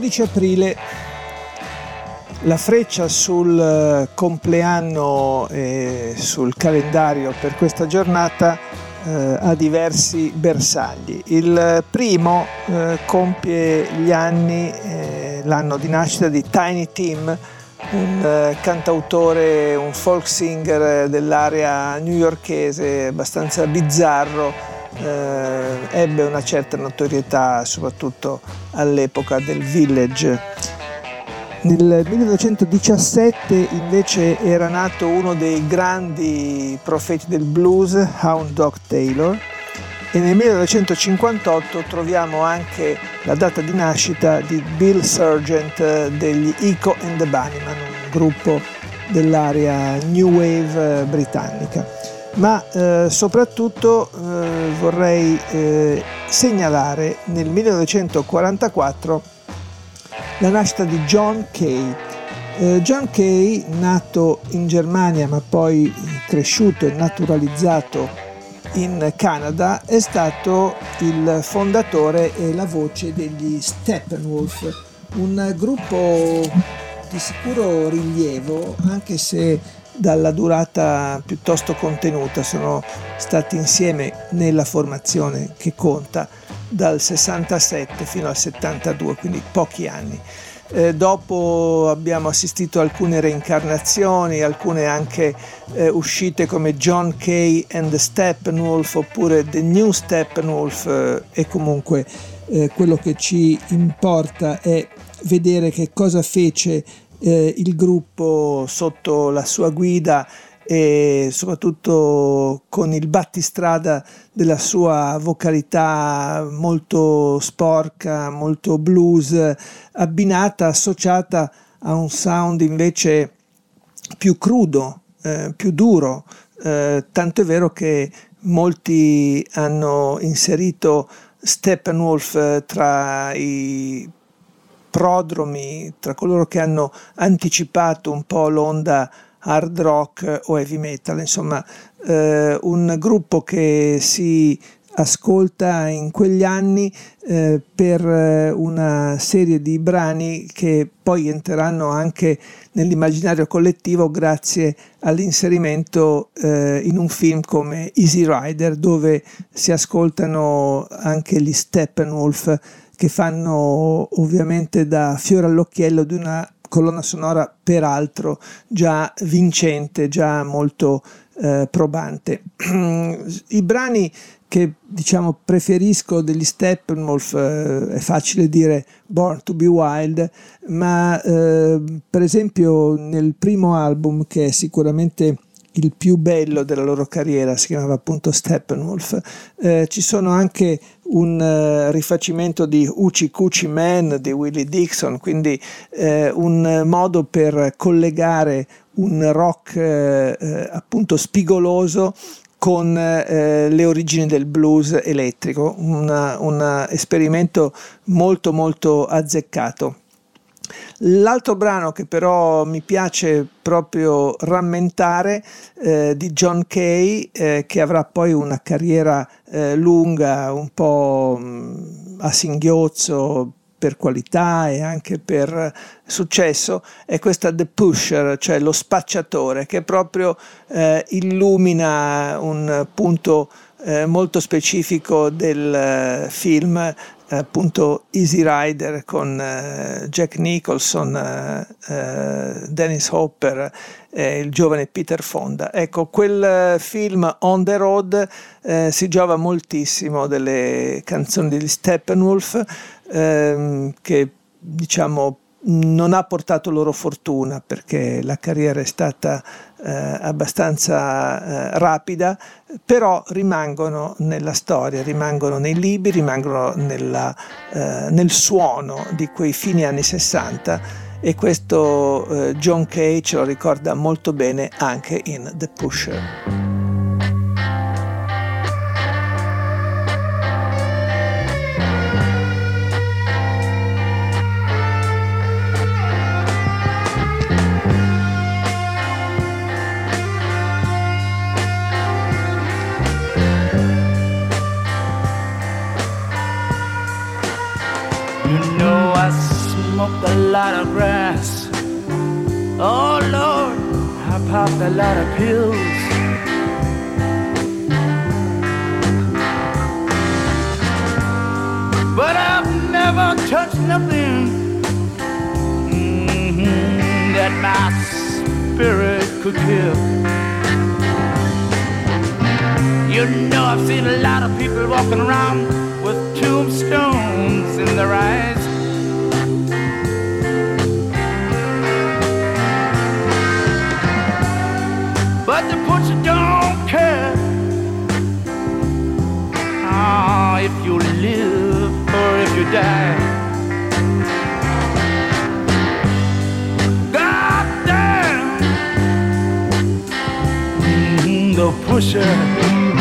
12 aprile la freccia sul eh, compleanno e sul calendario per questa giornata eh, ha diversi bersagli. Il primo eh, compie gli anni, eh, l'anno di nascita di Tiny Tim, un eh, cantautore, un folk singer dell'area newyorkese abbastanza bizzarro eh, ebbe una certa notorietà soprattutto all'epoca del village. Nel 1917 invece era nato uno dei grandi profeti del blues, Hound Dog Taylor, e nel 1958 troviamo anche la data di nascita di Bill Sargent degli Eco and the Bunnymen, un gruppo dell'area New Wave britannica ma eh, soprattutto eh, vorrei eh, segnalare nel 1944 la nascita di John Kay. Eh, John Kay, nato in Germania ma poi cresciuto e naturalizzato in Canada, è stato il fondatore e la voce degli Steppenwolf, un gruppo di sicuro rilievo, anche se dalla durata piuttosto contenuta, sono stati insieme nella formazione che conta dal 67 fino al 72, quindi pochi anni. Eh, dopo abbiamo assistito a alcune reincarnazioni, alcune anche eh, uscite come John Kay and the Steppenwolf oppure The New Steppenwolf eh, e comunque eh, quello che ci importa è vedere che cosa fece eh, il gruppo sotto la sua guida e soprattutto con il battistrada della sua vocalità molto sporca, molto blues, abbinata, associata a un sound invece più crudo, eh, più duro, eh, tanto è vero che molti hanno inserito Steppenwolf eh, tra i prodromi, tra coloro che hanno anticipato un po' l'onda hard rock o heavy metal, insomma eh, un gruppo che si ascolta in quegli anni eh, per eh, una serie di brani che poi entreranno anche nell'immaginario collettivo grazie all'inserimento eh, in un film come Easy Rider dove si ascoltano anche gli Steppenwolf che fanno ovviamente da fiore all'occhiello di una colonna sonora peraltro già vincente, già molto eh, probante. I brani che diciamo preferisco degli Steppenwolf eh, è facile dire Born to be Wild, ma eh, per esempio nel primo album che è sicuramente il più bello della loro carriera, si chiamava appunto Steppenwolf. Eh, ci sono anche un uh, rifacimento di Uchi Cucci Man di Willie Dixon, quindi eh, un modo per collegare un rock eh, eh appunto spigoloso con eh, le origini del blues elettrico, un esperimento molto molto azzeccato. L'altro brano che però mi piace proprio rammentare eh, di John Kay, eh, che avrà poi una carriera eh, lunga, un po' mh, mm, a singhiozzo per qualità e anche per successo, è questa The Pusher, cioè lo spacciatore, che proprio eh, illumina un punto eh, molto specifico del eh, film appunto Easy Rider con eh, Jack Nicholson, eh, eh, Dennis Hopper e il giovane Peter Fonda. Ecco, quel film On the Road eh, si giova moltissimo delle canzoni degli Steppenwolf ehm, che diciamo non ha portato loro fortuna perché la carriera è stata eh, abbastanza eh, rapida, però rimangono nella storia, rimangono nei libri, rimangono nella, eh, nel suono di quei fini anni 60 e questo eh, John Kay ce lo ricorda molto bene anche in The Pusher. Smoked a lot of grass. Oh Lord, I popped a lot of pills. But I've never touched nothing mm-hmm, that my spirit could kill. You know, I've seen a lot of people walking around with tombstones in their eyes. The pusher.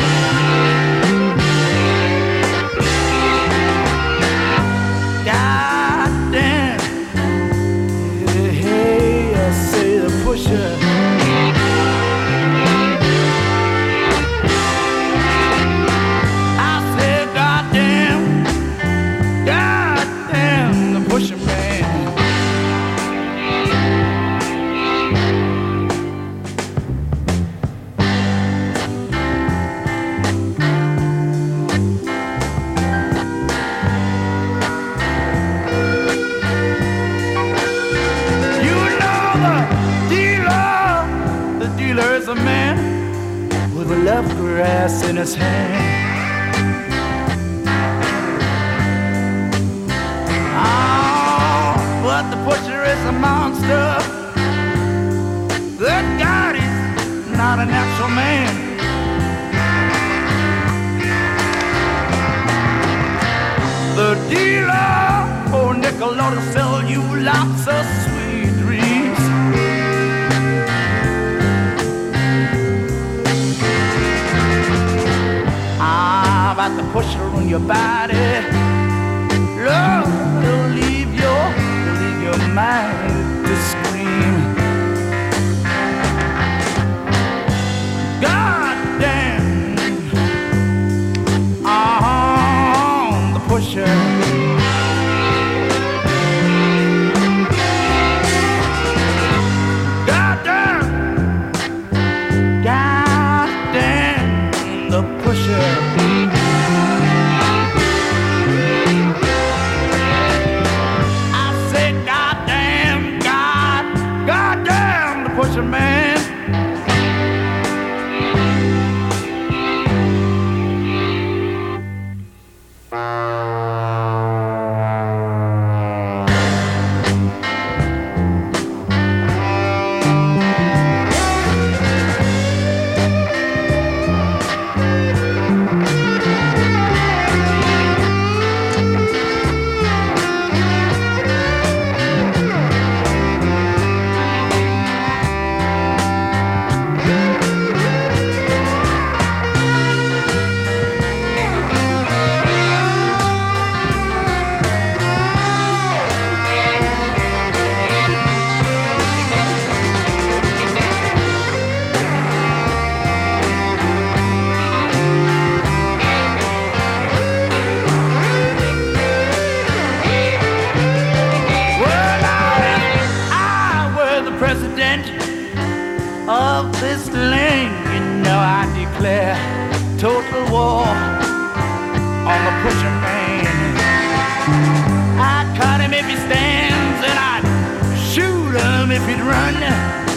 Glass in his hand. Oh, but the pusher is a monster. Good God, he's not a natural man. The dealer, oh nickel, ought sell you lots of about the pusher on your body. pusher man. I cut him if he stands, and I'd shoot him if he'd run.